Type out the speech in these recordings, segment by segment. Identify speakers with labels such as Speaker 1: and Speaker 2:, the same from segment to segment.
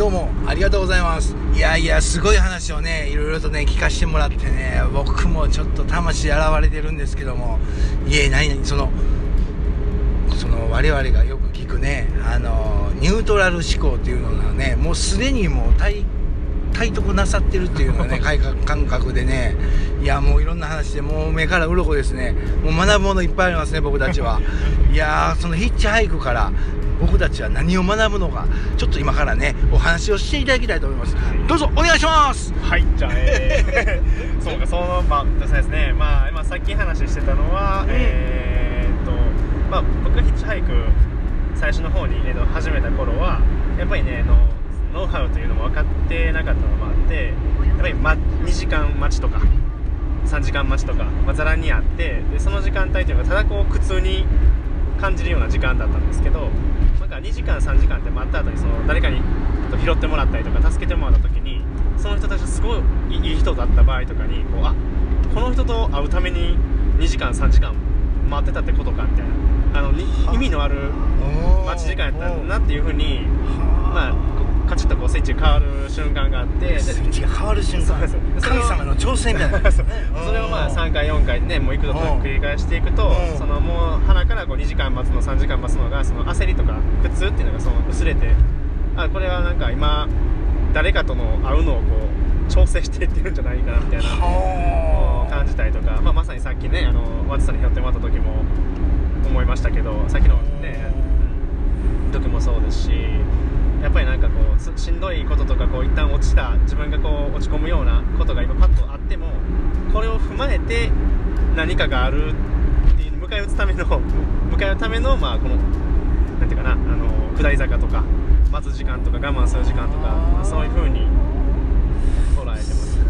Speaker 1: どうもありがとうございます。いやいやすごい話をねいろいろとね聞かせてもらってね僕もちょっと魂洗われてるんですけども。いえ何々そのその我々がよく聞くねあのニュートラル思考っていうのがねもうすでにもう体体得なさってるっていうのがね 感覚でね。いやもういろんな話でもう目から鱗ですね。もう学ぶものいっぱいありますね僕たちは。いやそのヒッチハイクから僕たちは何を学ぶのかちょっと今からねお話をしていただきたいと思います。どうぞお願いします。
Speaker 2: はいじゃあえー、そうかそのまあそうですね。まあ今さっき話してたのは、うん、えー、っとまあ僕がヒッチハイク最初の方に、えー、と始めた頃はやっぱりねのノウハウというのも分かってなかったのもあってやっぱり、ま、2時間待ちとか3時間待ちとか、まあ、ざらにあってでその時間帯というのがただこう苦痛に感じるような時間だったんですけどなんか2時間3時間って待った後にその誰かに拾ってもらったりとか助けてもらった時にその人たちがすごいいい人だった場合とかにこうあこの人と会うために2時間3時間待ってたってことかみたいなあの意味のある待ち時間やったなっていうふうにまあカチッとこうスイッチが変わる瞬間があって
Speaker 1: スイッチが変わる瞬間。神様の挑戦みたいなそ
Speaker 2: れをまあ3回4回ねもう幾度と繰り返していくとそのもう鼻からこう2時間待つの3時間待つのがその焦りとか苦痛っていうのがその薄れてあこれはなんか今誰かとの会うのをこう調整していってるんじゃないかなみたいな感じたりとか、まあ、まさにさっきねあのワッツさんに拾ってもらった時も思いましたけどさっきのね時もそうですしやっぱりなんかこうしんどいこととかこう一旦落ちた自分がこう落ち込むようなことが今パッとあってもこれを踏まえて何かがあるっていう迎え撃つための迎え撃つためのまあこのなんていうかなあの下り坂とか待つ時間とか我慢する時間とか、まあ、そういうふうに捉えてます。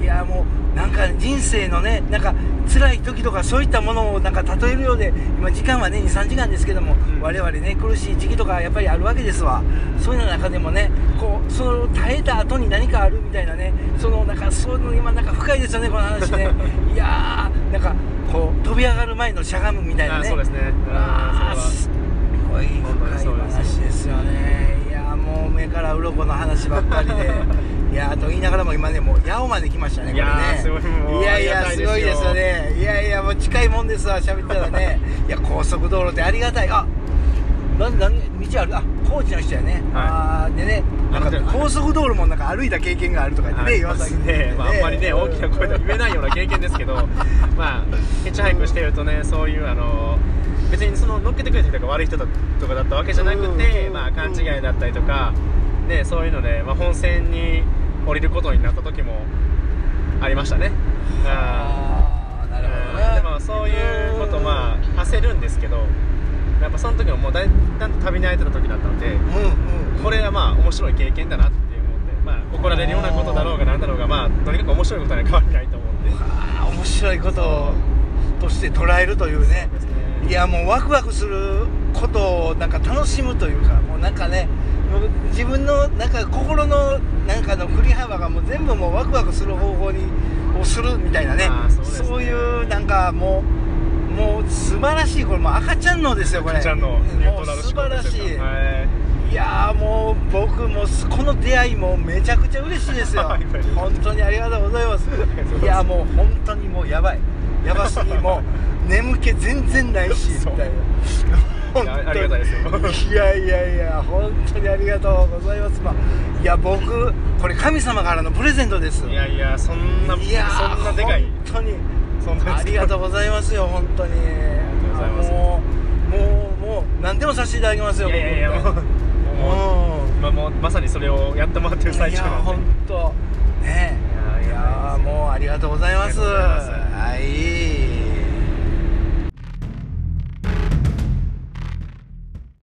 Speaker 1: いやもうなんか人生のねなんか辛い時とかそういったものをなんか例えるようで今時間はね23時間ですけども、うん、我々ね苦しい時期とかやっぱりあるわけですわ、うん、そういうの中でもねこうその耐えた後に何かあるみたいなねそのなんかそういうの今なんか深いですよねこの話ね。いやーなんかこう飛び上がる前のしゃがむみたいなね。
Speaker 2: そうですね。あ
Speaker 1: あすごい深い話ですよね。いやもう目から鱗の話ばっかりで。いやと言いながらも今ねもう八尾まで来ましたねこれね。いやいやすごいですいやもう近いもんですわ喋ったらね。いや高速道路ってありがたい。あなん何道ある。あ高知の人やね、はい、あでねなんか高速道路もなんか歩いた経験があるとか言ってね、
Speaker 2: 岩崎ね、まあ、あんまりね大きな声で言えないような経験ですけど まあヒッチハイクしてるとねそういうあの別にその乗っけてくれた人が悪い人だとかだったわけじゃなくて、まあ、勘違いだったりとか、ね、そういうので、まあ、本線に降りることになった時もありましたね。
Speaker 1: あ。あ
Speaker 2: そういうことまあ焦るんですけどやっぱその時ももうだんだんと旅に会えてた時だったので、うんうん、これはまあ面白い経験だなって思って、まあ、怒られるようなことだろうが何だろうがまあとにかく面白いことには変わりないと思うんで
Speaker 1: 面白いこととして捉えるというね、ね、いやもうワクワクすることをなんか楽しむというかもうなんかね自分のなんか心のなんかの振り幅がもう全部もうワクワクする方法にをするみたいなねかもうもう素晴らしいこれもう赤ちゃんのですよこれ。
Speaker 2: 赤ちゃんのも
Speaker 1: う素晴らしい、はい、いやもう僕もこの出会いもめちゃくちゃ嬉しいですよ。本当にありがとうございます。いやもう本当にもうやばい。やばすぎもう眠気全然ないし みたいな。
Speaker 2: ありがたいですよ。
Speaker 1: いやいやいや本当にありがとうございます、まあ、いや僕これ神様からのプレゼントです。
Speaker 2: いやいやそんないやそんなでかい。
Speaker 1: 本当にありがとうございますよ本当に。もうもうもう何でもさせていただきますよい
Speaker 2: やいやいやもうもう,、まあ、もうまさにそれをやってもらってる最中なんで。いや
Speaker 1: 本当。ねいやいやもうありがとうございます。はい